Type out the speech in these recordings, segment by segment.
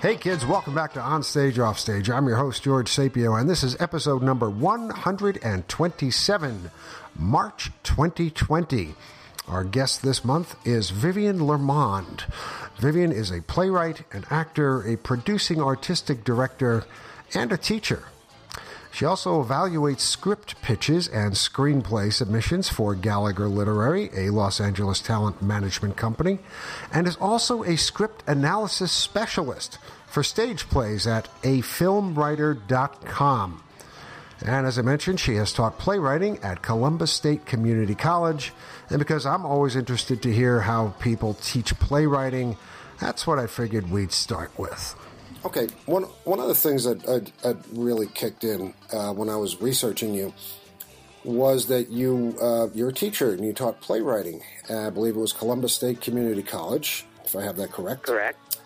Hey kids, welcome back to On Stage Off Stage. I'm your host George Sapio and this is episode number 127, March 2020. Our guest this month is Vivian Lermond. Vivian is a playwright, an actor, a producing artistic director, and a teacher. She also evaluates script pitches and screenplay submissions for Gallagher Literary, a Los Angeles talent management company, and is also a script analysis specialist for stage plays at afilmwriter.com. And as I mentioned, she has taught playwriting at Columbus State Community College. And because I'm always interested to hear how people teach playwriting, that's what I figured we'd start with. Okay, one one of the things that I'd, I'd really kicked in uh, when I was researching you was that you uh, you're a teacher and you taught playwriting. Uh, I believe it was Columbus State Community College, if I have that correct. Correct.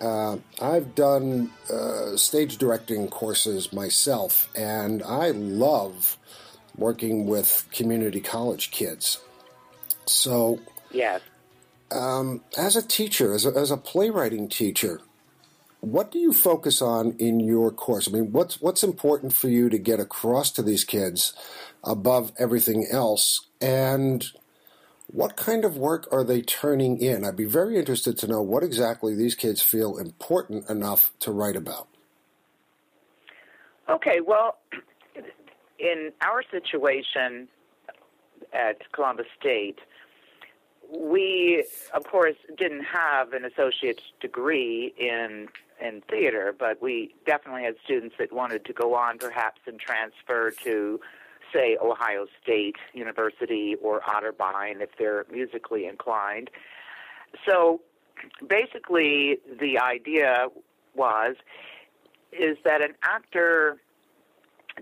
Uh, I've done uh, stage directing courses myself, and I love working with community college kids. So, yes. Um, as a teacher, as a, as a playwriting teacher, what do you focus on in your course? I mean, what's what's important for you to get across to these kids above everything else? And what kind of work are they turning in? I'd be very interested to know what exactly these kids feel important enough to write about. Okay, well, in our situation at Columbus State, we, of course, didn't have an associate's degree in in theater, but we definitely had students that wanted to go on perhaps and transfer to, say, Ohio State University or Otterbein if they're musically inclined. So basically, the idea was is that an actor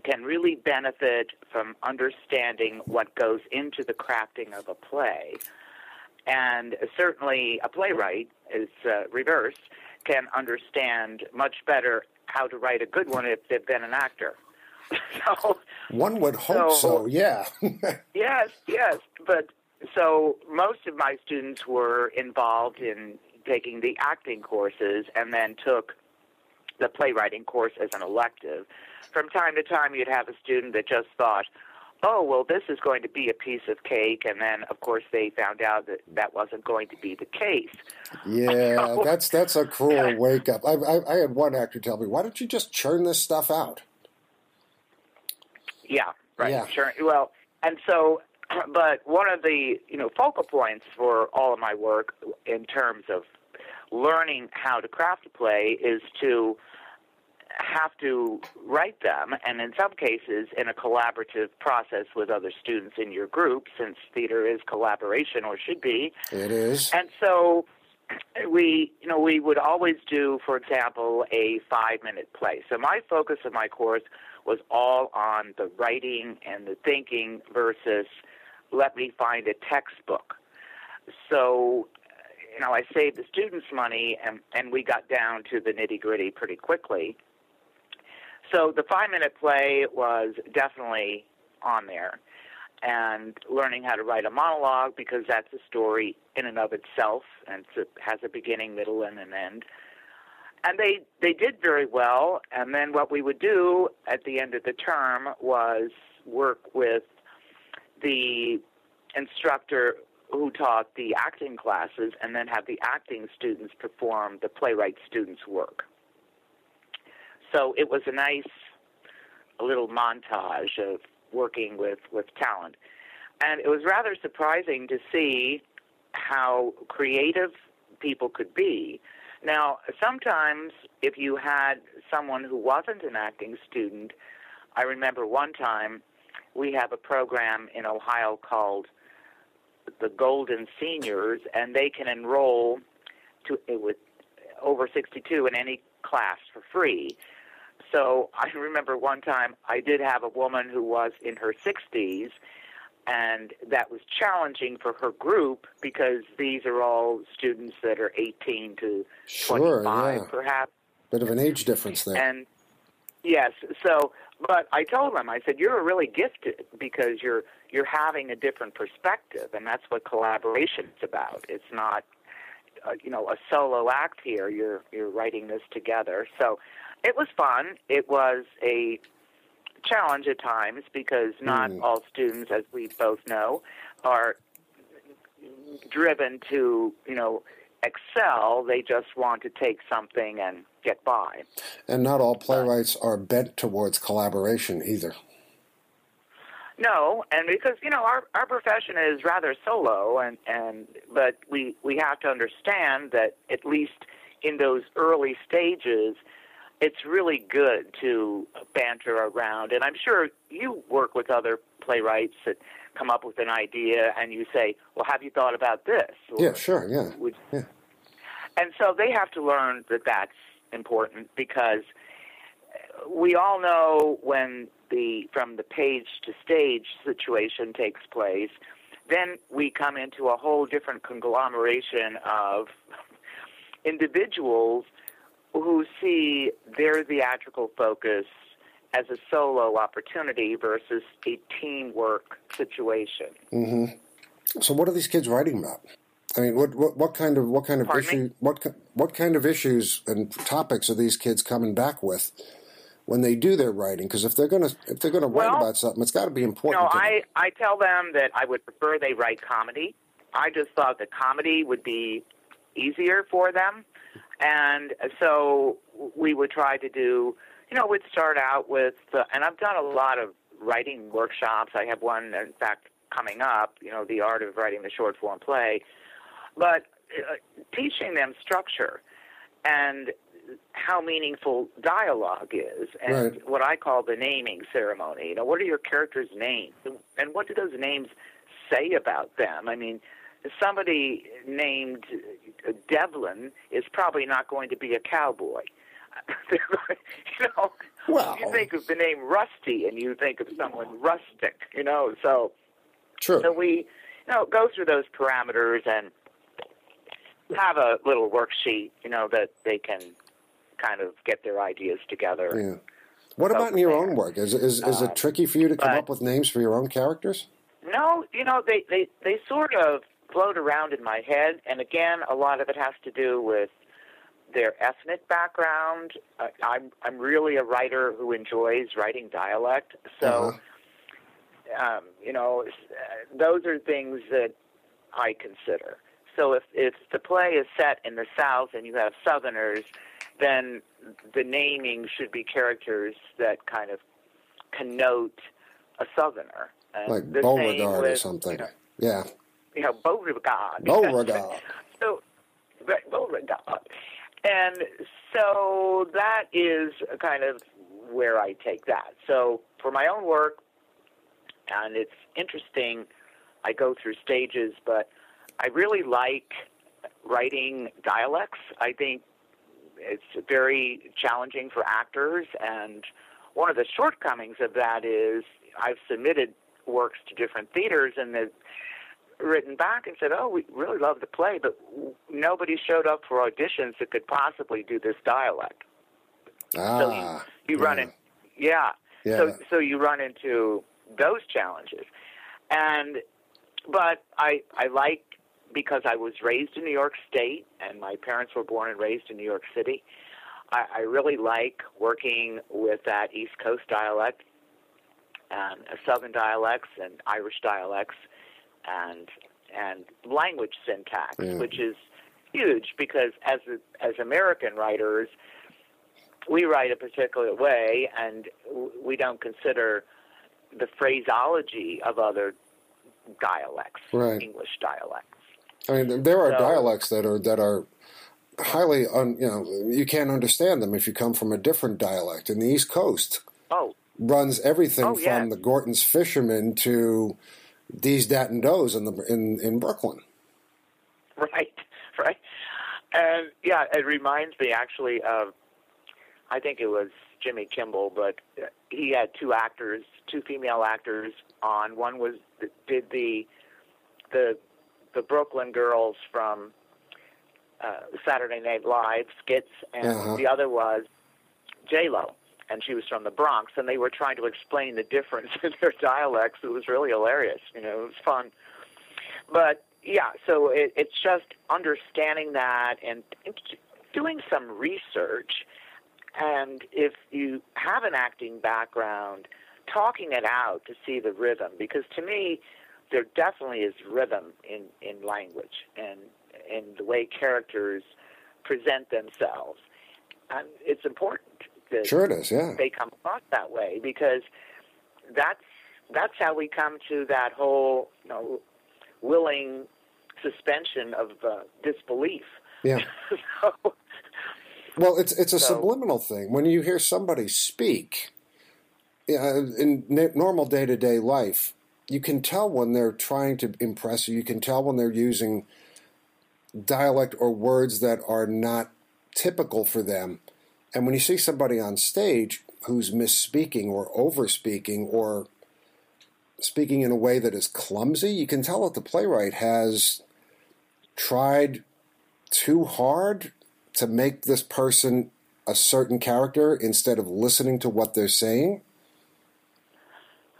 can really benefit from understanding what goes into the crafting of a play. And certainly a playwright is uh, reversed can understand much better how to write a good one if they've been an actor. so one would hope so, so yeah. yes, yes, but so most of my students were involved in taking the acting courses and then took the playwriting course as an elective. From time to time, you'd have a student that just thought, oh, well, this is going to be a piece of cake. And then, of course, they found out that that wasn't going to be the case. Yeah, so, that's that's a cruel wake up. I, I, I, had one actor tell me, why don't you just churn this stuff out? Yeah, right. Yeah. Churn, well, and so, but one of the, you know, focal points for all of my work in terms of learning how to craft a play is to have to write them, and in some cases, in a collaborative process with other students in your group, since theater is collaboration or should be. It is. And so we, you know, we would always do, for example, a five-minute play. So my focus of my course was all on the writing and the thinking versus let me find a textbook. So you know, I saved the students money and, and we got down to the nitty gritty pretty quickly. So the five minute play was definitely on there. And learning how to write a monologue because that's a story in and of itself and it has a beginning, middle, and an end. And they, they did very well. And then what we would do at the end of the term was work with the instructor who taught the acting classes and then have the acting students perform the playwright students' work. So it was a nice little montage of working with, with talent. And it was rather surprising to see how creative people could be. Now, sometimes if you had someone who wasn't an acting student, I remember one time we have a program in Ohio called the Golden Seniors, and they can enroll to with over 62 in any class for free. So I remember one time I did have a woman who was in her 60s, and that was challenging for her group because these are all students that are 18 to sure, 25, yeah. perhaps. Bit of an age difference there. And yes, so but I told them I said you're really gifted because you're you're having a different perspective, and that's what collaboration is about. It's not uh, you know a solo act here. You're you're writing this together. So it was fun. It was a challenge at times because not Mm. all students, as we both know, are driven to you know excel. They just want to take something and get by. And not all playwrights are bent towards collaboration either. No, and because you know our our profession is rather solo, and and but we we have to understand that at least in those early stages, it's really good to banter around. And I'm sure you work with other playwrights that come up with an idea, and you say, "Well, have you thought about this?" Or, Yeah, sure, yeah. would- Yeah. And so they have to learn that that's important because we all know when the from the page to stage situation takes place, then we come into a whole different conglomeration of individuals who see their theatrical focus as a solo opportunity versus a teamwork situation. Mm-hmm. So, what are these kids writing about? I mean, what what, what kind of what kind of Pardon me? issue what what kind of issues and topics are these kids coming back with when they do their writing? Because if they're gonna if they're gonna write Well, about something, it's got to be important. No. I, I tell them that I would prefer they write comedy. I just thought that comedy would be easier for them. And so we would try to do, you know, we'd start out with, uh, and I've done a lot of writing workshops. I have one, in fact, coming up, you know, the art of writing the short form play. But uh, teaching them structure and how meaningful dialogue is, and Right. what I call the naming ceremony. You know, what are your characters' names, and what do those names say about them? I mean, somebody named Devlin is probably not going to be a cowboy. You know, Well- you think of the name Rusty, and you think of someone rustic. You know, so True. so we, you know, go through those parameters and have a little worksheet, you know, that they can kind of get their ideas together. yeah. What about in your there. own work? Is is is it uh, tricky for you to come but- up with names for your own characters? No, you know, they, they, they sort of float around in my head, and again, a lot of it has to do with their ethnic background. Uh, I'm I'm really a writer who enjoys writing dialect, so Uh-huh. um, you know, uh, those are things that I consider. So if if the play is set in the South and you have Southerners, then the naming should be characters that kind of connote a Southerner. And Like Beauregard or something. You know, Yeah. You know Beauregard. Beauregard. so right, Beauregard. And so that is kind of where I take that. So for my own work, and it's interesting, I go through stages, but I really like writing dialects. I think it's very challenging for actors, and one of the shortcomings of that is I've submitted works to different theaters, and they've written back and said, "Oh, we really love the play, but nobody showed up for auditions that could possibly do this dialect." So you, Ah. you run yeah. in, yeah. Yeah. So so you run into those challenges, and but I I like because I was raised in New York State and my parents were born and raised in New York City. I, I really like working with that East Coast dialect and uh, Southern dialects and Irish dialects and and language syntax, Yeah. which is huge because as as American writers, we write a particular way, and we don't consider the phraseology of other dialects, Right. English dialects. I mean, there are So- dialects that are that are highly, un, you know, you can't understand them if you come from a different dialect. And the East Coast Oh, runs everything Oh, from the Gorton's fishermen to these, that, and those in the in in Brooklyn. right, right. And yeah, it reminds me actually of, I think it was Jimmy Kimmel, but he had two actors, two female actors on. One was did the the the Brooklyn girls from uh, Saturday Night Live skits, and Uh-huh. the other was J Lo, and she was from the Bronx, and they were trying to explain the difference in their dialects. It was really hilarious. You know, it was fun. But yeah, so it, it's just understanding that and, doing some research. And if you have an acting background, talking it out to see the rhythm, because to me, there definitely is rhythm in, in language and in the way characters present themselves. And it's important that Sure, it is. Yeah. they come across that way because that's that's how we come to that whole you know willing suspension of uh, disbelief. Yeah. so, Well, it's it's a So- subliminal thing. When you hear somebody speak yeah, in n- normal day to day life, you can tell when they're trying to impress you. You can tell when they're using dialect or words that are not typical for them. And when you see somebody on stage who's misspeaking or overspeaking or speaking in a way that is clumsy, you can tell that the playwright has tried too hard to make this person a certain character instead of listening to what they're saying.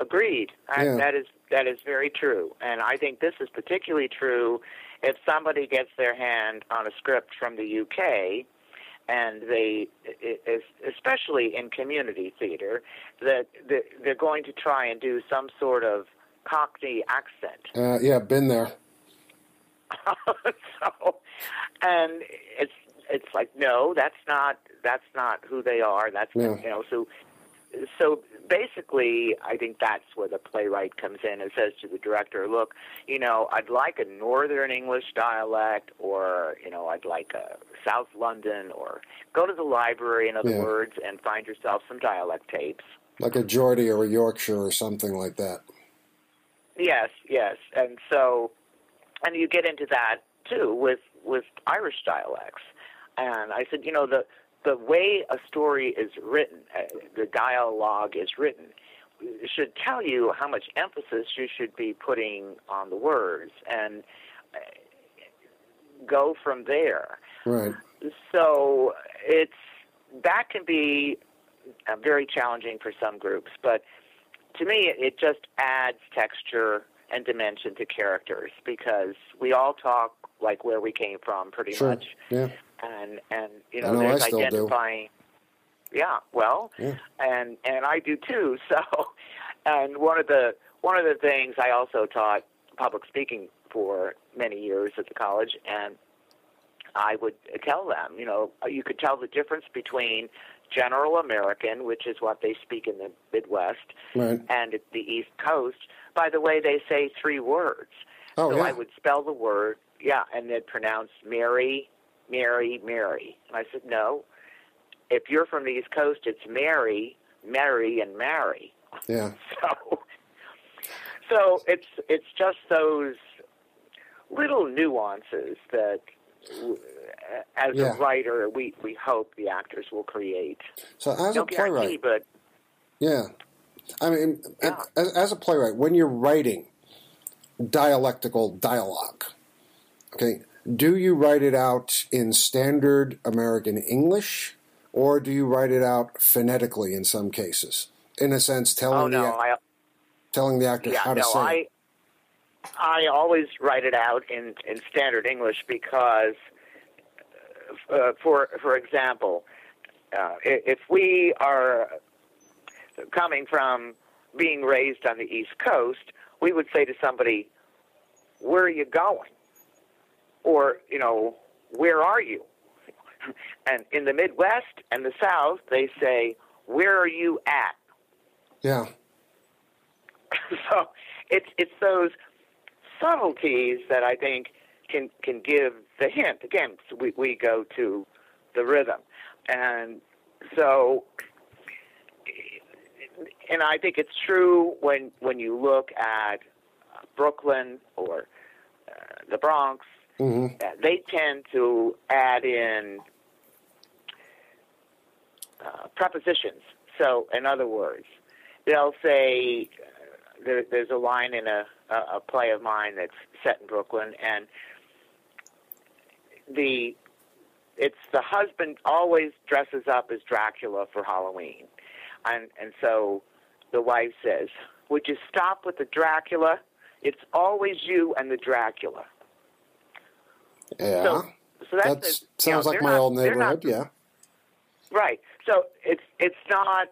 agreed. I, That is that is very true, and I think this is particularly true if somebody gets their hand on a script from the UK. And they, especially in community theater, that that they're going to try and do some sort of Cockney accent. Uh, yeah, been there. so, and it's it's like no, that's not that's not who they are. That's Yeah. you know so so basically, I think that's where the playwright comes in and says to the director, "Look, you know, I'd like a Northern English dialect, or you know, I'd like a South London, or go to the library, in other Yeah. words, and find yourself some dialect tapes." Like a Geordie or a Yorkshire or something like that. Yes, yes, and so, and you get into that too with with Irish dialects. And I said, you know, the the way a story is written, uh, the dialogue is written, should tell you how much emphasis you should be putting on the words, and uh, go from there. Right. So it's that can be uh, very challenging for some groups, but to me, it, it just adds texture and dimension to characters because we all talk like where we came from, pretty Sure. much, Yeah. And and you know, know, there's still do. identifying. Yeah, well, Yeah. and and I do too. So, and one of the one of the things I also taught public speaking for many years at the college, and I would tell them, you know, you could tell the difference between general American, which is what they speak in the Midwest, Right. and at the East Coast by the way they say three words. Oh, so yeah. I would spell the word, yeah, and they'd pronounce Mary, Mary, Mary. And I said, no. If you're from the East Coast, it's Mary, Mary, and Mary. Yeah. So, so it's it's just those little nuances that, uh, as Yeah. a writer, we we hope the actors will create. So as No a playwright, but yeah. I mean, Yeah. as, as a playwright, when you're writing dialectical dialogue, okay, do you write it out in standard American English, or do you write it out phonetically in some cases? In a sense, telling oh no, the I telling the actor yeah how to no say. I it. I always write it out in in standard English because, uh, for for example, uh, if we are coming from being raised on the East Coast, we would say to somebody, "Where are you going?" Or you know, "Where are you?" And in the Midwest and the South, they say, "Where are you at?" Yeah, so it's it's those subtleties that I think can can give the hint. Again, we we go to the rhythm, and so and I think it's true when when you look at Brooklyn or uh, the Bronx. Hmm uh, They tend to add in uh, prepositions. So, in other words, they'll say uh, there, there's a line in a, a, a play of mine that's set in Brooklyn, and the it's the husband always dresses up as Dracula for Halloween, and and so the wife says, "Would you stop with the Dracula? It's always you and the Dracula." Yeah. So, so that's that the- you sounds know, like my not- old they're not- neighborhood. Yeah. Right. So it's it's not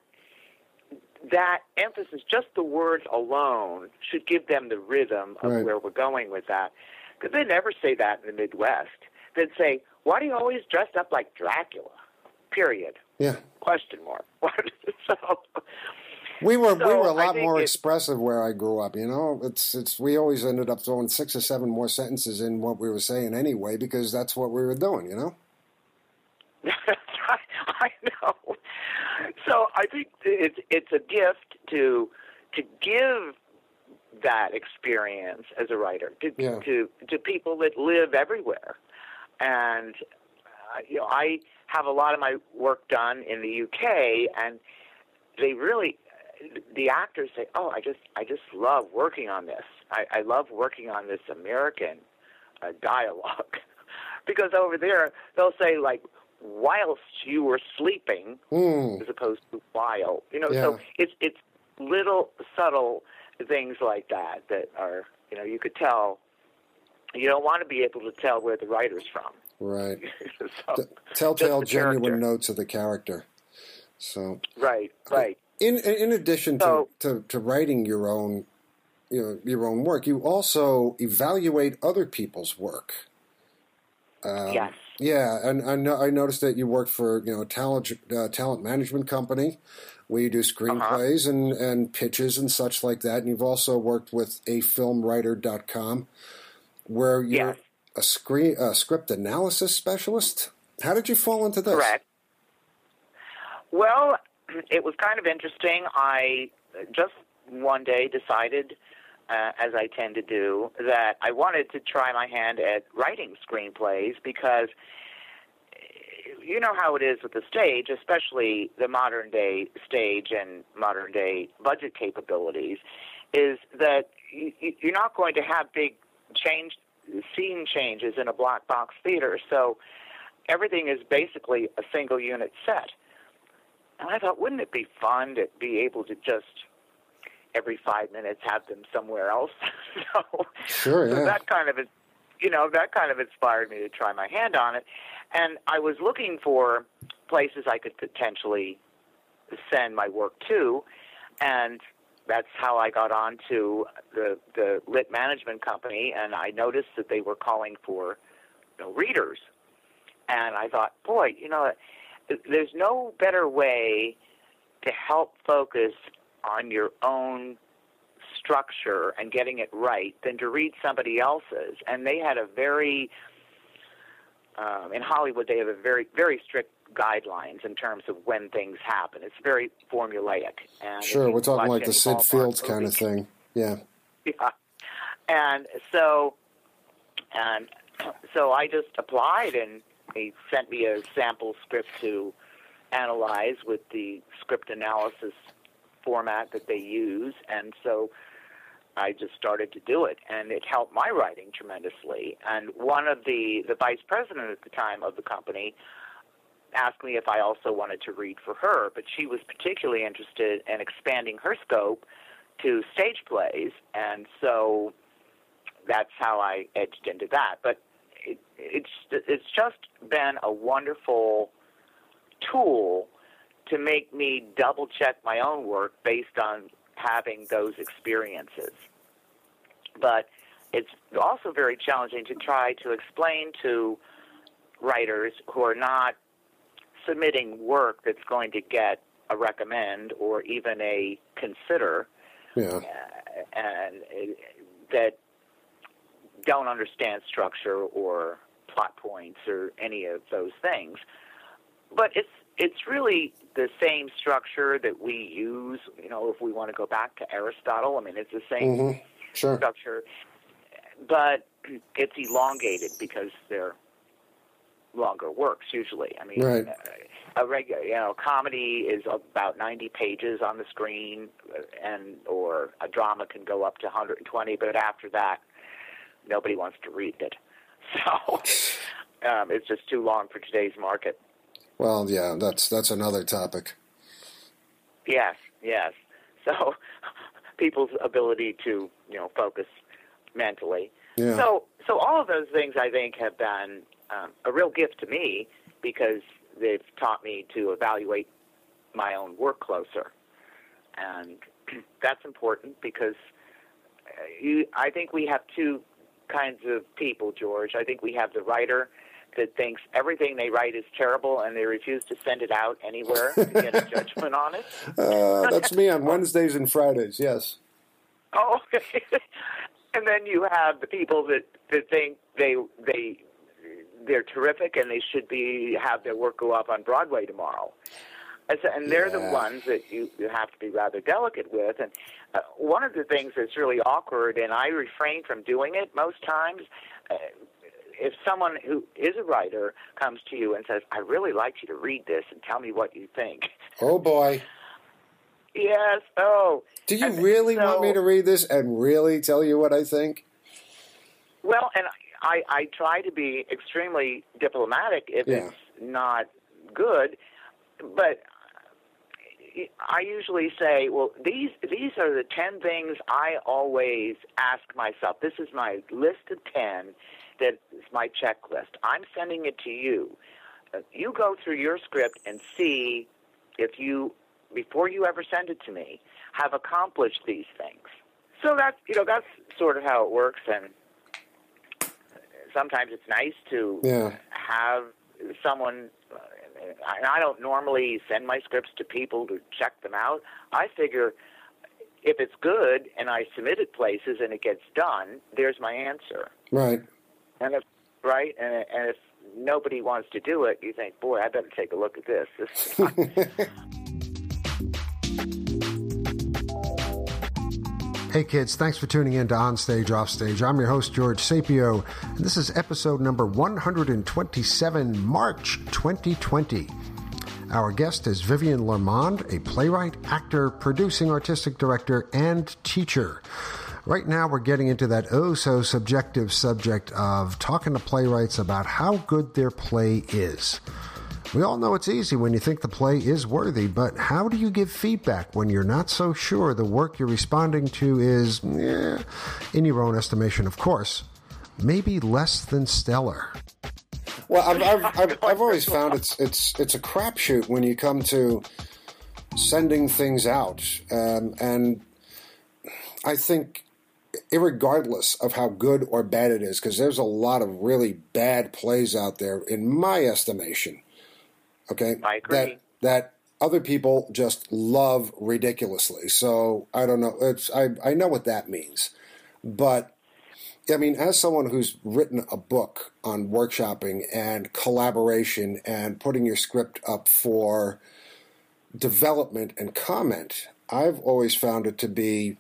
that emphasis. Just the words alone should give them the rhythm of Right. where we're going with that. Because they never say that in the Midwest. They'd say, "Why do you always dress up like Dracula?" Period. Yeah. Question mark. so, We were we were a I lot more expressive where I grew up. You know, it's it's we always ended up throwing six or seven more sentences in what we were saying anyway because that's what we were doing. You know. I know. So I think it's it's a gift to to give that experience as a writer to Yeah. to to people that live everywhere, and uh, you know I have a lot of my work done in the UK, and they really the actors say, "Oh, I just I just love working on this. I, I love working on this American uh, dialogue." because over there they'll say like whilst you were sleeping Mm. as opposed to while you know Yeah. so it's it's little subtle things like that that are you know you could tell you don't want to be able to tell where the writer's from Right. so, Telltale, genuine character. notes of the character. So, right right in in addition to, So- to, to writing your own, you know, your own work, you also evaluate other people's work. Um, yes Yeah, and I I noticed that you worked for you know a talent uh, talent management company where you do screenplays and, and pitches and such like that. And you've also worked with afilmwriter.com where you're Yes. a screen a script analysis specialist. How did you fall into this? Correct. Well, it was kind of interesting. I just one day decided, uh, as I tend to do, that I wanted to try my hand at writing screenplays because you know how it is with the stage, especially the modern day stage and modern day budget capabilities, is that you're not going to have big change scene changes in a black box theater. So everything is basically a single unit set. And I thought, wouldn't it be fun to be able to just every five minutes have them somewhere else? so, Sure, so that kind of, you know, that kind of inspired me to try my hand on it. And I was looking for places I could potentially send my work to, and that's how I got on to the the lit management company. And I noticed that they were calling for you know, readers, and I thought, boy, you know, there's no better way to help focus on your own structure and getting it right than to read somebody else's. And they had a very, um, in Hollywood, they have a very, very strict guidelines in terms of when things happen. It's very formulaic. And Sure, we're talking like the Syd Fields kind of thing. Yeah. yeah. And so, and so I just applied, and they sent me a sample script to analyze with the script analysis format that they use, and so I just started to do it, and it helped my writing tremendously. And one of the the vice president at the time of the company asked me if I also wanted to read for her, but she was particularly interested in expanding her scope to stage plays, and so that's how I edged into that. But it's it's just been a wonderful tool to make me double check my own work based on having those experiences. But it's also very challenging to try to explain to writers who are not submitting work that's going to get a recommend or even a consider Yeah. and uh, that don't understand structure or plot points or any of those things. But it's it's really the same structure that we use. You know, if we want to go back to Aristotle, I mean, it's the same hmm Sure. structure, but it's elongated because they're longer works usually. I mean, Right. uh, a regular, you know, comedy is about 90 pages on the screen, uh, and or a drama can go up to 120, but after that, nobody wants to read it. So um, it's just too long for today's market. Well, yeah, that's that's another topic. Yes, yes. So people's ability to, you know, focus mentally. Yeah. So so all of those things I think have been um, a real gift to me because they've taught me to evaluate my own work closer, and that's important because uh, you, I think we have two kinds of people, George. I think we have the writer that thinks everything they write is terrible and they refuse to send it out anywhere to get a judgment on it. Uh, that's me on Wednesdays and Fridays. Yes. Oh, okay. and then you have the people that that think they they they're terrific and they should be have their work go up on Broadway tomorrow. And, they're Yeah. the ones that you, you have to be rather delicate with. And uh, one of the things that's really awkward, and I refrain from doing it most times, uh, if someone who is a writer comes to you and says, "I really like you to read this and tell me what you think," Oh boy. yes, oh, Do you And really so- want me to read this and really tell you what I think? Well, and I, I try to be extremely diplomatic if Yeah. it's not good, but I usually say, well, these these are the ten things I always ask myself. This is my list of ten. That is my checklist. I'm sending it to you. Uh, You go through your script and see if you, before you ever send it to me, have accomplished these things. So that's you know that's sort of how it works, and sometimes it's nice to Yeah. have someone. And I don't normally send my scripts to people to check them out. I figure if it's good and I submit it places and it gets done, there's my answer. Right. And if right, and and if nobody wants to do it, you think, boy, I better take a look at this. This Hey kids, thanks for tuning in to Onstage Offstage. I'm your host George Sapio, and this is episode number 127, March 2020. Our guest is Vivian Lermond, a playwright, actor, producing artistic director, and teacher. Right now, we're getting into that oh so subjective subject of talking to playwrights about how good their play is. We all know it's easy when you think the play is worthy, but how do you give feedback when you're not so sure the work you're responding to is, eh, in your own estimation, of course, maybe less than stellar? Well, I've, I've, I've, I've always found it's it's it's a crapshoot when you come to sending things out, um, and I think, irregardless of how good or bad it is, because there's a lot of really bad plays out there, in my estimation. Okay, I agree. that that other people just love ridiculously. So I don't know. It's I I know what that means, but I mean, as someone who's written a book on workshopping and collaboration and putting your script up for development and comment, I've always found it to be,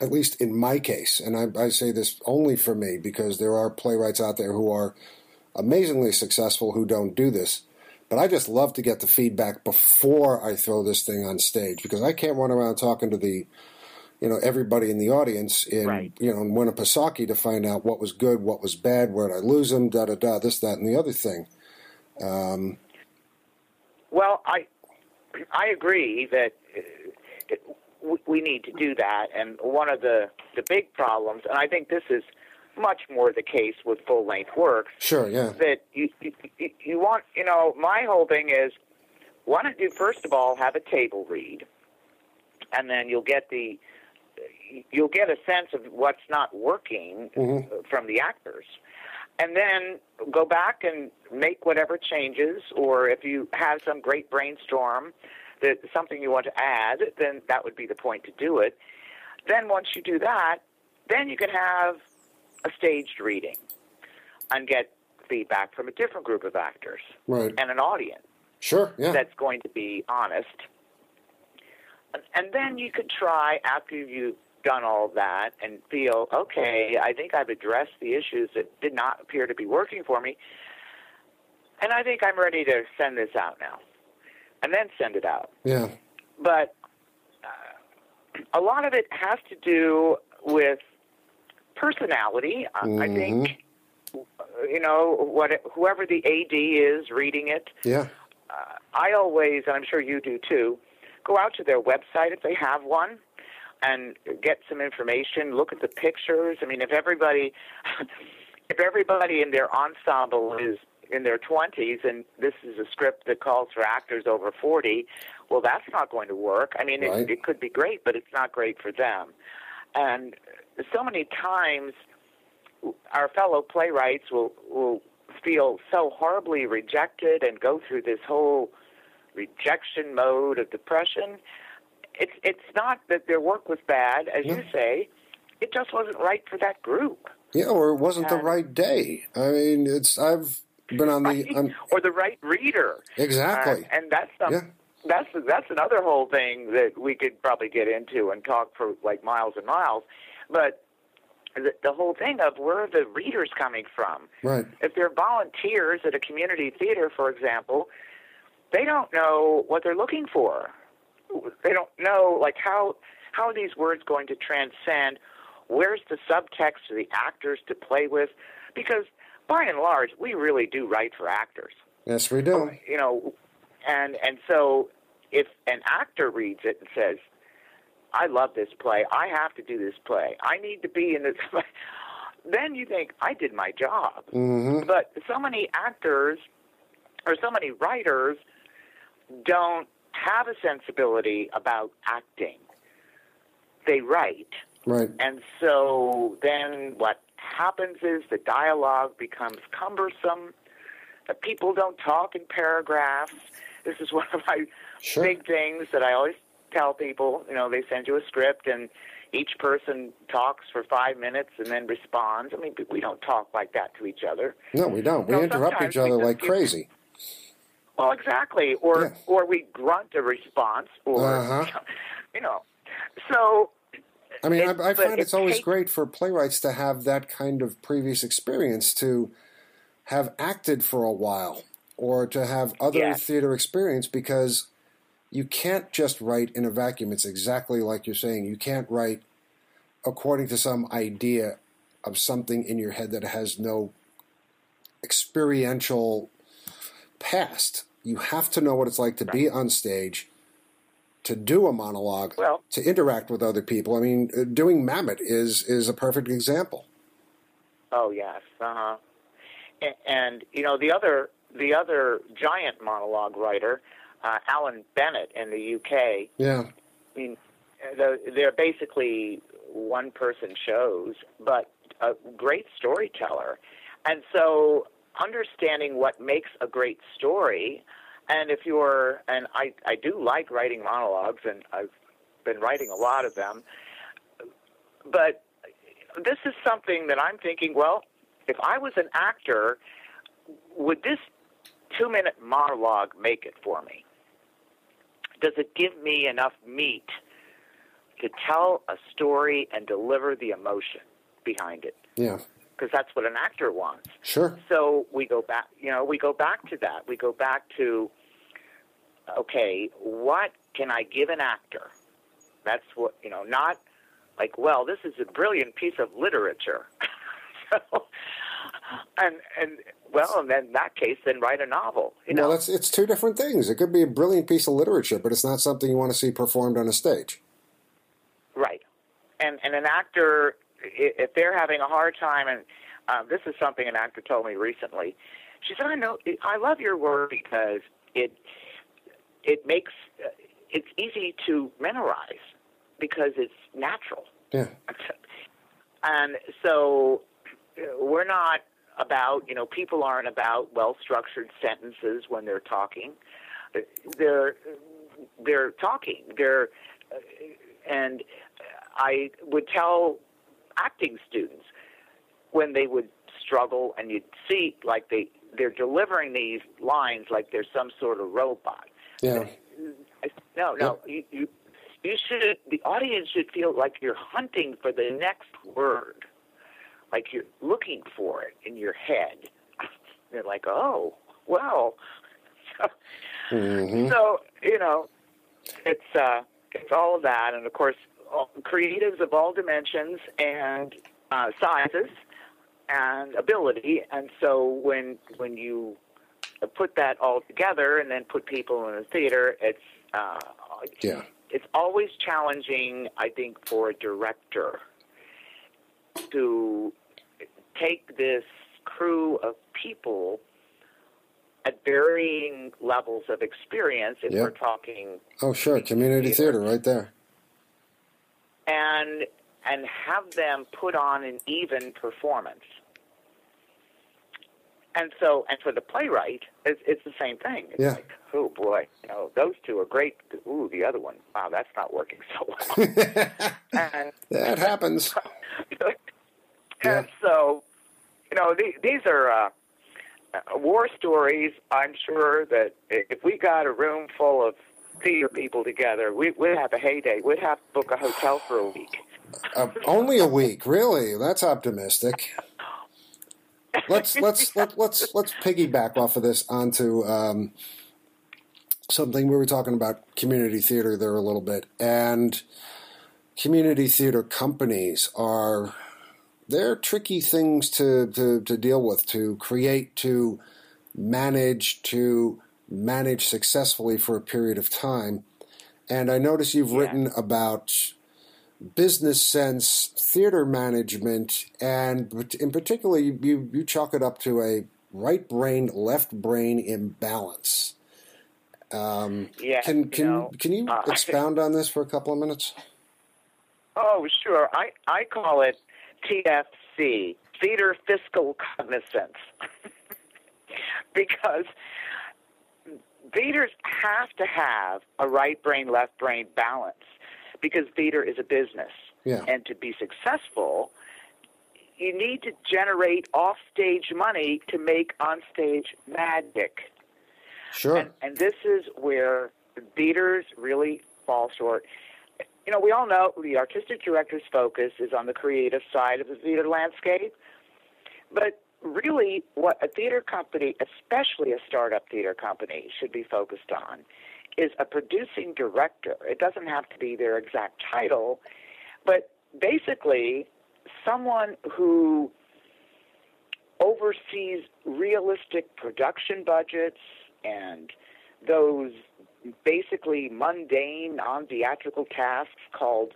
at least in my case, and I, I say this only for me because there are playwrights out there who are amazingly successful who don't do this. But I just love to get the feedback before I throw this thing on stage because I can't run around talking to the you know everybody in the audience in Right. you know in Winnipesaukee to find out what was good, what was bad, where did I lose them, da da da, this, that, and the other thing. Well, I I agree that uh, we- we need to do that, and one of the the big problems, and I think this is much more the case with full length works, Sure, yeah, that you, you you want you know my whole thing is why don't you first of all have a table read, and then you'll get the you'll get a sense of what's not working uh, from the actors. And then go back and make whatever changes, or if you have some great brainstorm that something you want to add, then that would be the point to do it. Then once you do that, then you can have a staged reading and get feedback from a different group of actors right, and an audience sure, yeah, that's going to be honest. And, and then you could try after you've done all that and feel, okay, I think I've addressed the issues that did not appear to be working for me, and I think I'm ready to send this out now. And then send it out. yeah, But uh, a lot of it has to do with personality. I- I think, uh, you know, what whoever the AD is reading it, yeah, I always, and I'm sure you do too, go out to their website if they have one. and get some information. Look at the pictures. I mean, if everybody, if everybody in their ensemble is in their 20s and this is a script that calls for actors over 40, well, that's not going to work. I mean, Right. it, it could be great, but it's not great for them. And so many times, our fellow playwrights will will feel so horribly rejected and go through this whole rejection mode of depression. It's it's not that their work was bad, as you say. It just wasn't right for that group, Yeah, or it wasn't the right day. I mean, it's I've been on the or the right reader. exactly. Uh, and that's some, Yeah. that's that's another whole thing that we could probably get into and talk for like miles and miles. But the, the whole thing of where are the readers coming from? right. If they're volunteers at a community theater, for example, they don't know what they're looking for. They don't know like how how are these words going to transcend? Where's the subtext for the actors to play with? Because by and large, we really do write for actors Yes, we do. you know, and and so if an actor reads it and says, "I love this play. I have to do this play. I need to be in this," play," then you think I did my job. hmm But so many actors or so many writers don't have a sensibility about acting. They write. Right. And so then what happens is the dialogue becomes cumbersome. The people don't talk in paragraphs. This is one of my Sure. big things that I always tell people. You know, they send you a script and each person talks for five minutes and then responds. I mean, we don't talk like that to each other. No, we don't. We No, interrupt each other like give- crazy. Well, exactly. Or Yeah. or we grunt a response, or Uh-huh. you know. So I mean, I, I find it it's always takes- great for playwrights to have that kind of previous experience to have acted for a while or to have other Yes. theater experience because you can't just write in a vacuum. It's exactly like you're saying. You can't write according to some idea of something in your head that has no experiential past. You have to know what it's like to be on stage, to do a monologue, Well- to interact with other people. I mean, uh, doing Mamet is is a perfect example. Oh yes, uh huh. And, and you know the other the other giant monologue writer, uh, Alan Bennett in the UK. Yeah, I mean, they're basically one person shows, but a great storyteller. And so understanding what makes a great story, and if you're, and I, I do like writing monologues, and I've been writing a lot of them, but this is something that I'm thinking, well, if I was an actor, would this two minute monologue make it for me? Does it give me enough meat to tell a story and deliver the emotion behind it? yeah, Because that's what an actor wants. sure. So we go back, you know, we go back to that. We go back to, okay, what can I give an actor? That's what, you know, not like, well, this is a brilliant piece of literature. so, and, and, well, and then in that case, then write a novel, you know. well, that's it's two different things. It could be a brilliant piece of literature, but it's not something you want to see performed on a stage. Right. And and an actor, if they're having a hard time, and um, this is something an actor told me recently. She said, "I know, I love your work because it it makes uh, it's easy to memorize because it's natural." Yeah, And so uh, we're not about, you know, people aren't about well structured sentences when they're talking. They're they're talking. They're and I would tell acting students when they would struggle and you'd see like they they're delivering these lines like they're some sort of robot. yeah, No, no. You, you you should. The audience should feel like you're hunting for the next word, like you're looking for it in your head. They're like, oh, well. hmm So you know, it's uh, it's all of that, and of course, all, creatives of all dimensions and uh, sizes and ability, and so when when you put that all together and then put people in a theater, it's uh, yeah. it's always challenging, I think, for a director to take this crew of people at varying levels of experience, if Yep. we're talking, Oh, sure. Community theater right there. and and have them put on an even performance. And so, and for the playwright, it's, it's the same thing. It's Yeah. like, oh boy, you know, those two are great. Ooh, the other one, wow, that's not working so well. and that happens. Yeah. and so, you know, the, these are uh, uh, war stories. I'm sure that if we got a room full of theater people together, we, we'd have a heyday. We'd have to book a hotel for a week. Uh, only a week, really. That's optimistic. Let's let's let, let's let's piggyback off of this onto um, something we were talking about community theater there a little bit, and community theater companies are they're tricky things to, to, to deal with, to create, to manage, to manage successfully for a period of time. And I notice you've Yeah. written about business sense, theater management, and in particular, you, you, you chalk it up to a right brain, left brain imbalance. Um, Yeah, can you can know, can you uh, expound on this for a couple of minutes? Oh, sure. I, I call it TFC, Theater Fiscal Cognizance. because theaters have to have a right brain, left brain balance because theater is a business. Yeah. And to be successful, you need to generate offstage money to make onstage magic. Sure. And, and this is where theaters really fall short. You know, we all know the artistic director's focus is on the creative side of the theater landscape, but really what a theater company, especially a startup theater company, should be focused on is a producing director. It doesn't have to be their exact title, but basically someone who oversees realistic production budgets and those basically mundane non-theatrical tasks called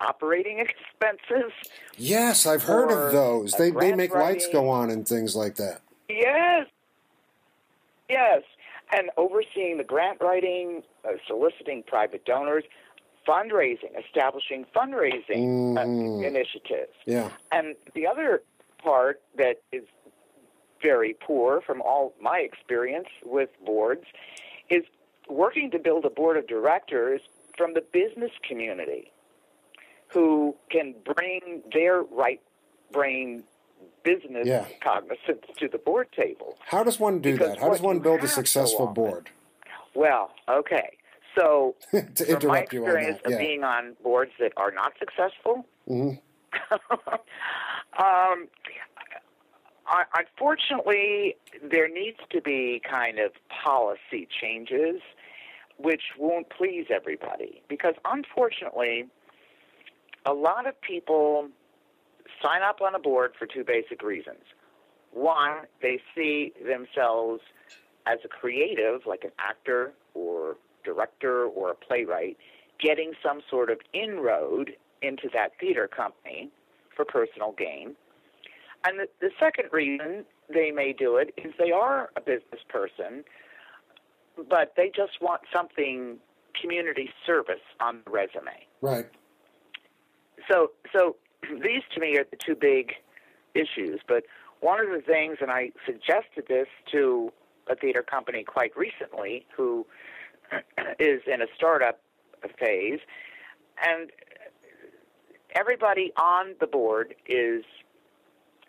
operating expenses. Yes, I've heard of those. They they make lights go on and things like that. Yes. Yes. And overseeing the grant writing, uh, soliciting private donors, fundraising, establishing fundraising uh, Mhm. initiatives. Yeah. And the other part that is very poor from all my experience with boards is working to build a board of directors from the business community who can bring their right brain business Yeah. cognizance to the board table. How does one do Because that? How does one build a have so successful board? Well, okay. So, to from my interrupt you on experience that, of being on boards that are not successful, Mhm. um, unfortunately, there needs to be kind of policy changes which won't please everybody. Because unfortunately, a lot of people sign up on a board for two basic reasons. One, they see themselves as a creative, like an actor or director or a playwright, getting some sort of inroad into that theater company for personal gain. And the, the second reason they may do it is they are a business person, but they just want something community service on the resume. Right. So, so these to me are the two big issues. But one of the things, and I suggested this to a theater company quite recently, who is in a startup phase, and everybody on the board is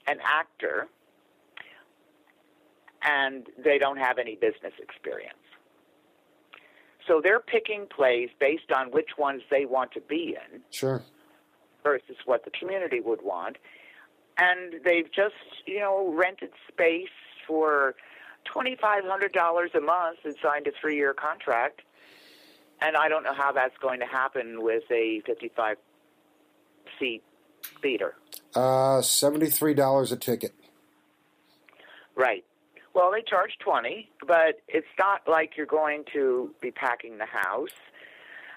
an actor, and they don't have any business experience. So they're picking plays based on which ones they want to be in Sure. versus what the community would want. And they've just, you know, rented space for $2,500 a month and signed a three year contract. And I don't know how that's going to happen with a 55 seat theater. Uh, seventy-three dollars a ticket. Right. Well, they charge 20, but it's not like you're going to be packing the house.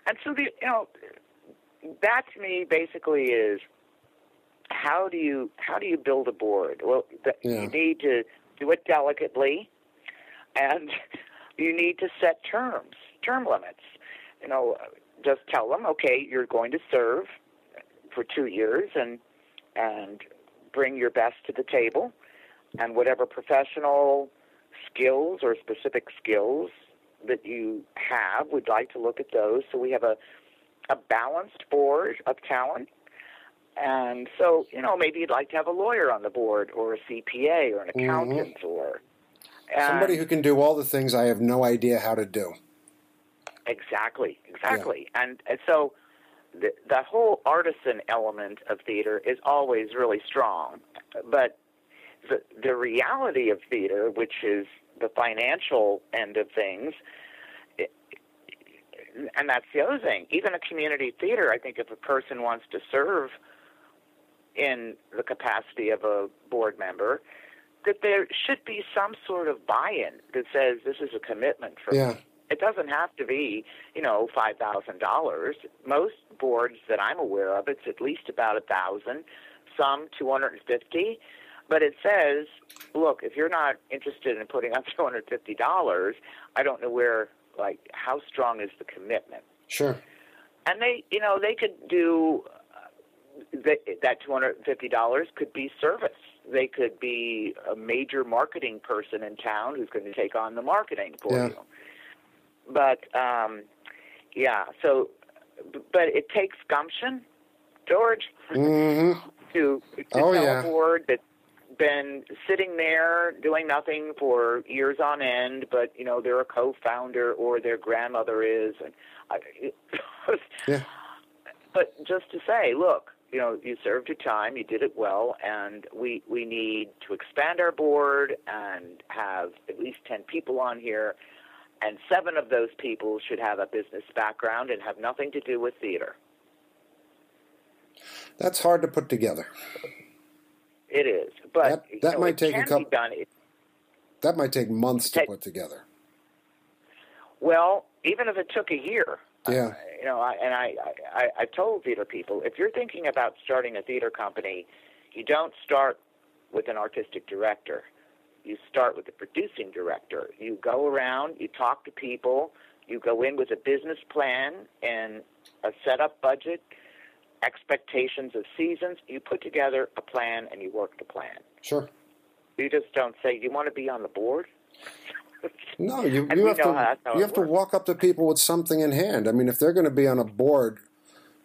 and so the you know that to me basically is how do you how do you build a board? Well, the, Yeah. you need to do it delicately, and you need to set terms, term limits. You know, just tell them, okay, you're going to serve for two years, and and bring your best to the table, and whatever professional skills or specific skills that you have, we'd like to look at those. So we have a a balanced board of talent. And so, you know, maybe you'd like to have a lawyer on the board or a CPA or an mm-hmm. accountant or and- Somebody who can do all the things I have no idea how to do. Exactly, exactly. And, and so the, the whole artisan element of theater is always really strong. But the, the reality of theater, which is the financial end of things, it, and that's the other thing. Even a community theater, I think if a person wants to serve in the capacity of a board member, that there should be some sort of buy-in that says this is a commitment for Yeah. me. It doesn't have to be, you know, five thousand dollars. Most boards that I'm aware of, it's at least about a thousand. Some two hundred and fifty. But it says, look, if you're not interested in putting up two hundred fifty dollars, I don't know where, like, how strong is the commitment? Sure. and they you know they could do uh, that that two hundred and fifty dollars could be service they could be a major marketing person in town who's going to take on the marketing for Yeah. you but um yeah so but it takes gumption george hmm to to Oh, tell yeah. a board that's been sitting there doing nothing for years on end, but you know they're a co-founder or their grandmother is, and I, Yeah. but just to say, look, you know, you served your time, you did it well, and we we need to expand our board and have at least ten people on here, and seven of those people should have a business background and have nothing to do with theater. That's hard to put together. It is, but That- that know, might it take a couple- done. It- That might take months to Take- put together. Well, even if it took a year, Yeah. you know, I, and I, I, I told theater people, if you're thinking about starting a theater company, you don't start with an artistic director. You start with the producing director. You go around, you talk to people, you go in with a business plan and a set up budget, expectations of seasons. You put together a plan and you work the plan. Sure. You just don't say, you want to be on the board? No, you, you have to how that's how you have to walk up to people with something in hand. I mean, if they're going to be on a board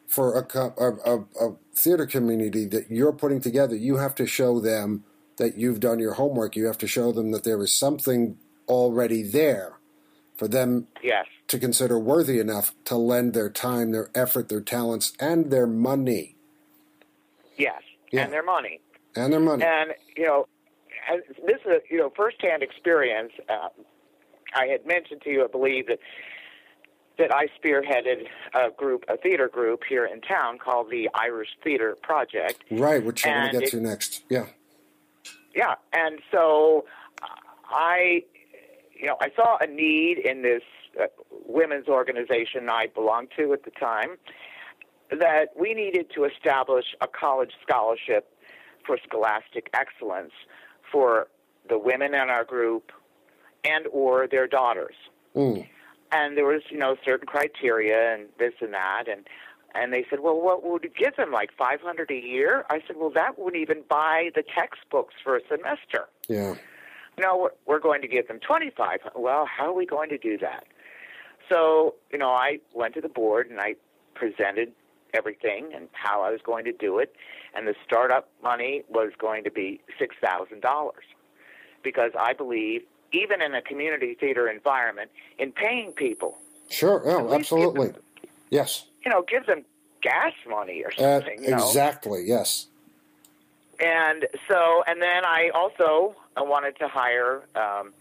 for a, a, a, a theater community that you're putting together, you have to show them that you've done your homework. You have to show them that there is something already there for them yes. to consider worthy enough to lend their time, their effort, their talents, and their money. Yes. Yeah. And their money. And their money. And you know, and this is a you know firsthand experience. Uh, I had mentioned to you, I believe that that I spearheaded a group, a theater group here in town called the Irish Theater Project. right, which I'm going to get it- to next. Yeah. Yeah, and so uh, I, you know, I saw a need in this uh, women's organization I belonged to at the time that we needed to establish a college scholarship for scholastic excellence for the women in our group and or their daughters. Mm. And there was, you know, certain criteria and this and that and and they said, "Well, what would it give them? Like 500 a year?" I said, "Well, that wouldn't even buy the textbooks for a semester." Yeah. No, we're, going to give them 25. Well, how are we going to do that? So, you know, I went to the board and I presented everything and how I was going to do it, and the startup money was going to be $6,000 because I believe, even in a community theater environment, in paying people, Sure. Oh, absolutely. Yes. you know, give them gas money or Uh, something. know? exactly. Yes. And so, and then I also uh, wanted to hire um,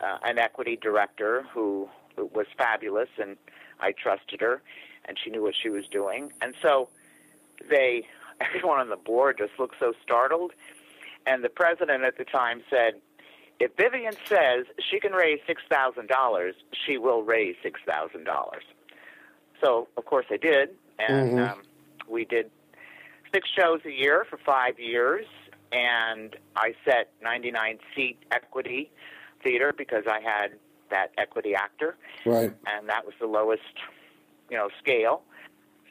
uh, an equity director who was fabulous, and I trusted her, and she knew what she was doing. And so, they, everyone on the board just looked so startled. And the president at the time said, "If Vivian says she can raise six thousand dollars, she will raise six thousand dollars." So of course I did, and Mhm. um, we did six shows a year for five years, and I set 99 seat equity theater because I had that equity actor, Right. and that was the lowest, you know, scale.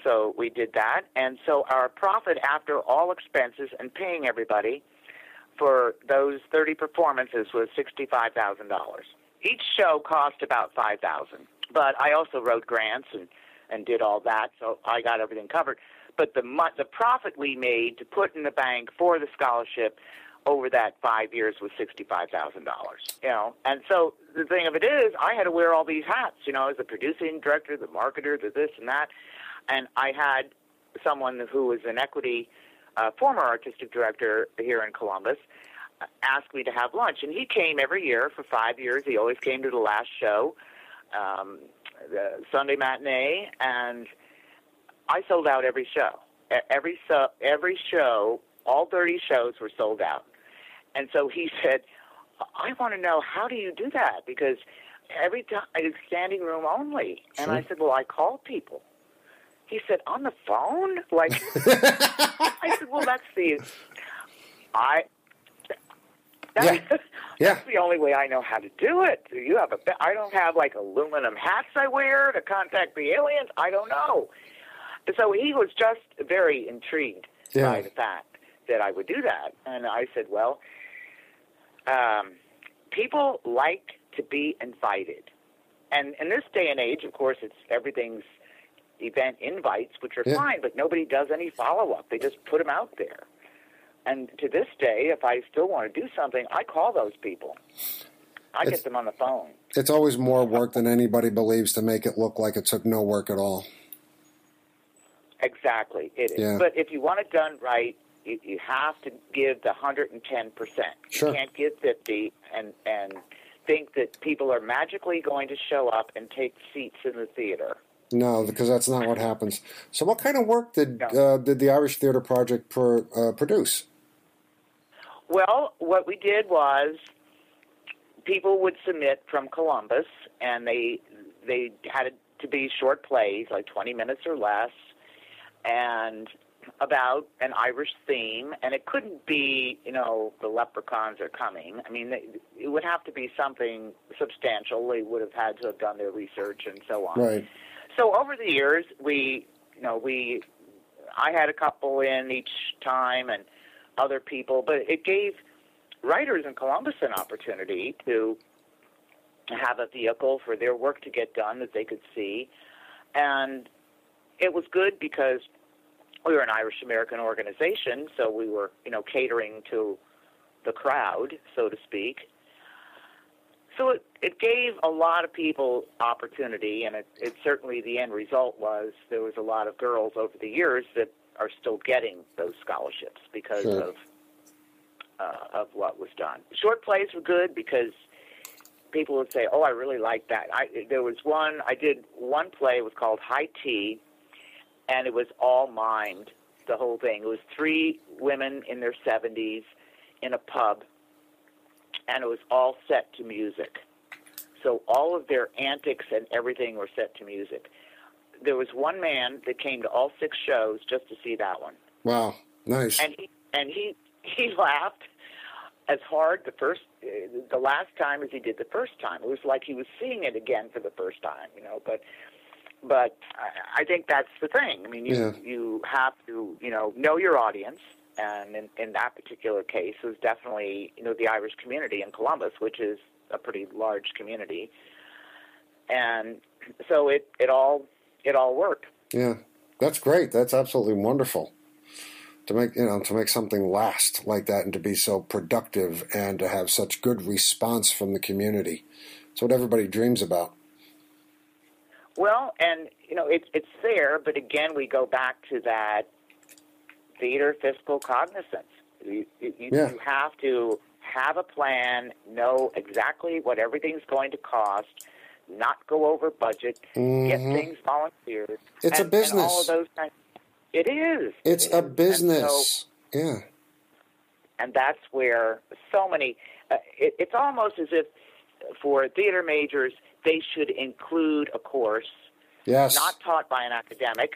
So we did that, and so our profit after all expenses and paying everybody for those 30 performances was $65,000. Each show cost about 5000 but I also wrote grants and, and did all that, so I got everything covered. But the mo- the profit we made to put in the bank for the scholarship over that five years was sixty five thousand dollars. You know, and so the thing of it is, I had to wear all these hats. You know, as the producing director, the marketer, the this and that, and I had someone who was an equity uh, former artistic director here in Columbus uh, asked me to have lunch, and he came every year for five years. He always came to the last show, um, the Sunday matinee, and I sold out every show. Every so, every show, all thirty shows were sold out. And so he said, "I want to know how do you do that because every time it's standing room only." And I said, "Well, I call people." He said, "On the phone?" Like I said, "Well, that's the I." Yeah. Yeah. That's the only way I know how to do it. Do you have a? I don't have like aluminum hats I wear to contact the aliens. I don't know. So he was just very intrigued Yeah. by the fact that I would do that, and I said, "Well, um, people like to be invited, and in this day and age, of course, it's everything's event invites, which are Yeah. fine, but nobody does any follow up. They just put them out there." And to this day, if I still want to do something, I call those people. I It's- get them on the phone. It's always more work than anybody believes to make it look like it took no work at all. Exactly, it is. Yeah. But if you want it done right, you, you have to give the hundred and ten percent. Sure. You can't give fifty and and think that people are magically going to show up and take seats in the theater. No, because that's not what happens. So, what kind of work did No. uh, did the Irish Theatre Project pro, uh, produce? Well, what we did was people would submit from Columbus, and they they had to be short plays, like twenty minutes or less, and about an Irish theme. And it couldn't be, you know, the leprechauns are coming. I mean, it would have to be something substantial. They would have had to have done their research and so on. Right. So over the years, we, you know, we, I had a couple in each time, and other people, but it gave writers in Columbus an opportunity to have a vehicle for their work to get done that they could see, and it was good because we were an Irish American organization, so we were, you know, catering to the crowd, so to speak. So it, it gave a lot of people opportunity, and it, it certainly the end result was there was a lot of girls over the years that are still getting those scholarships because Sure. of uh, of what was done. Short plays were good because people would say, "Oh, I really like that." I, there was one I did one play. It was called High Tea, and it was all mimed. The whole thing. It was three women in their seventies in a pub, and it was all set to music. So all of their antics and everything were set to music. There was one man that came to all six shows just to see that one Wow. Nice. and he and he he laughed as hard the first the last time as he did the first time. It was like he was seeing it again for the first time, you know. But but I, I think that's the thing. I mean, you Yeah. you have to you know know your audience, and in, in that particular case, was definitely you know the Irish community in Columbus, which is a pretty large community, and so it it all it all worked. Yeah, that's great. That's absolutely wonderful to make you know to make something last like that and to be so productive and to have such good response from the community. It's what everybody dreams about. Well, and you know it's it's there, but again, we go back to that theater fiscal cognizance. You, you, Yeah. you have to have a plan, know exactly what everything's going to cost, not go over budget, get Mhm. things volunteered. It's a and, all business. of those kinds. It is. It's It a is. And so- business. yeah. and that's where so many uh, it, it's almost as if for theater majors they should include a course Yes. Not taught by an academic,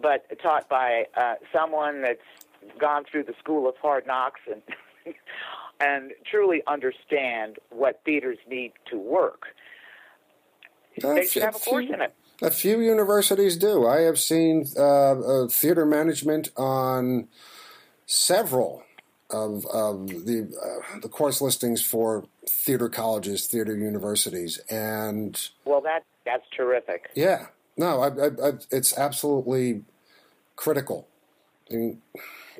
but taught by uh, someone that's gone through the school of hard knocks and and truly understand what theaters need to work. they should have a course in it. A few universities do. I have seen uh, uh, theater management on several of, of the uh, the course listings for theater colleges, theater universities, and well, that that's terrific. Yeah, no, I, I, I, it's absolutely critical. I mean,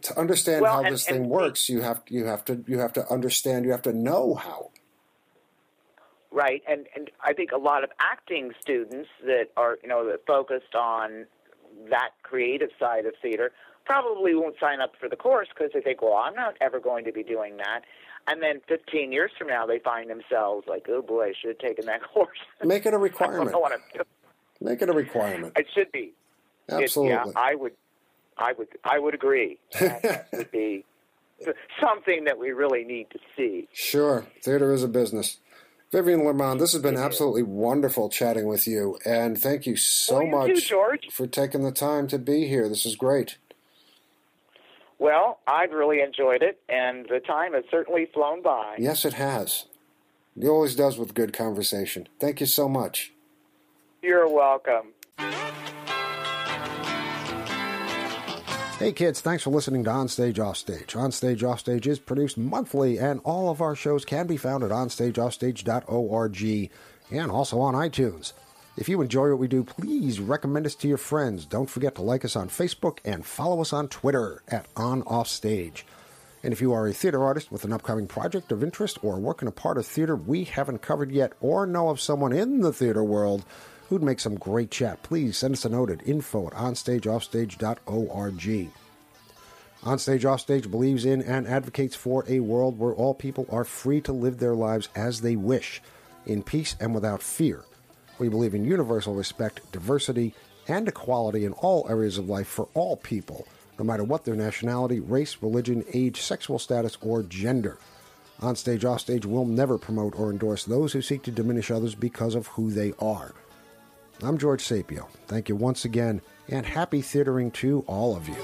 to understand well, how and, this thing works, you have you have to you have to understand. You have to know how. Right, and and I think a lot of acting students that are you know that focused on that creative side of theater probably won't sign up for the course because they think, well, I'm not ever going to be doing that. And then 15 years from now, they find themselves like, oh boy, I should have taken that course. Make it a requirement. Make it a requirement. It should be. Absolutely. It, yeah, I would, I would, I would agree. That, would be something that we really need to see. Sure, theater is a business. Vivian Lermond, this has been absolutely wonderful chatting with you, and thank you so well, you much too, George. for taking the time to be here. This is great. Well, I've really enjoyed it, and the time has certainly flown by. Yes, it has. It always does with good conversation. Thank you so much. You're welcome. Hey kids, thanks for listening to On Onstage Offstage. Onstage Offstage is produced monthly, and all of our shows can be found at onstageoffstage.org and also on iTunes. If you enjoy what we do, please recommend us to your friends. Don't forget to like us on Facebook and follow us on Twitter at OnOffStage. And if you are a theater artist with an upcoming project of interest or working a part of theater we haven't covered yet or know of someone in the theater world who'd make some great chat, please send us a note at info at onstageoffstage.org. Onstage Offstage believes in and advocates for a world where all people are free to live their lives as they wish, in peace and without fear. We believe in universal respect, diversity, and equality in all areas of life for all people, no matter what their nationality, race, religion, age, sexual status, or gender. Onstage Offstage will never promote or endorse those who seek to diminish others because of who they are. I'm George Sapio. Thank you once again, and happy theatering to all of you.